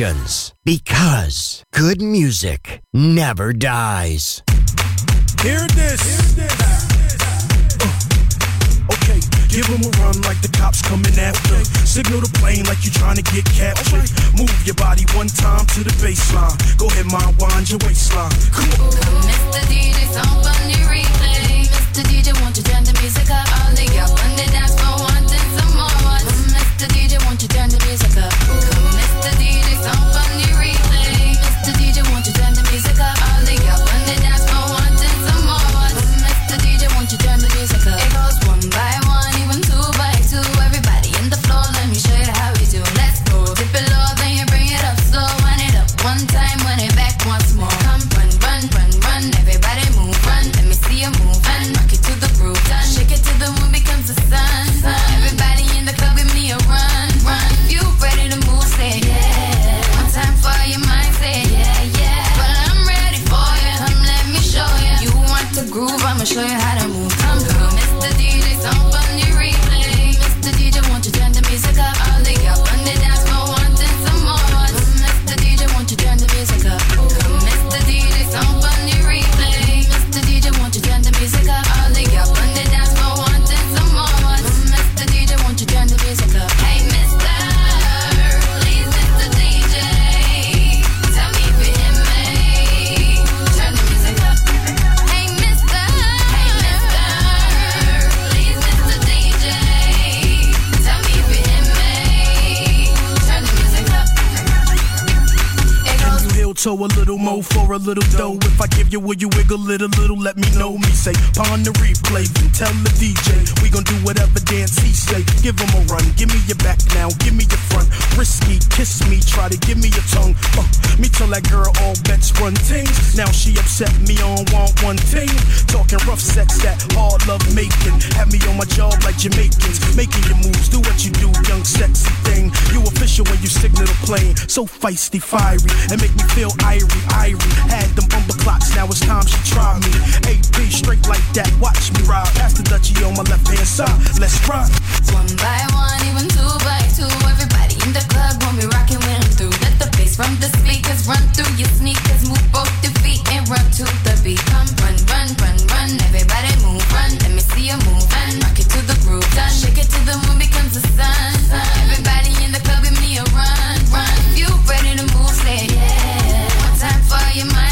emotions because good music never dies. Hear this. Hear this. Uh. Okay, give them a run like the cops coming after. Signal the plane like you're trying to get captured. Move your body one time to the baseline. Go ahead, my wind your waistline. Come on. Mr. DJ, somebody for a little dough. If I give you, will you wiggle it a little? Let me know. Me say, pawn the replay, then tell the DJ. We gon' do whatever dance he say. Give him a run, give me your back now, give me your front. Risky, kiss me, try to give me your tongue. Uh, me tell that girl all bets run things. Now she upset me on want one thing. Talking rough sex, that hard love making. Have me on my job like Jamaicans. Making your moves, do what you do, young sexy thing. You official when you signal the plane. So feisty, fiery, and make me feel irie, irie. Had them bumper clocks, now it's time she try me. AP straight like that, watch me ride. Past the Dutchie on my left hand side, let's run. One by one, even two by two. Everybody in the club want me rocking when I'm through. Let the bass from the speakers run through your sneakers. Move both your feet and run to the beat. Come run, run, run, run. Everybody move, run. Let me see you move, run. Rock it to the groove, done. Shake it to the moon becomes the sun. Everybody in the club, give me a run, run. You ready to move, say yeah your mind.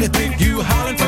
I think you think for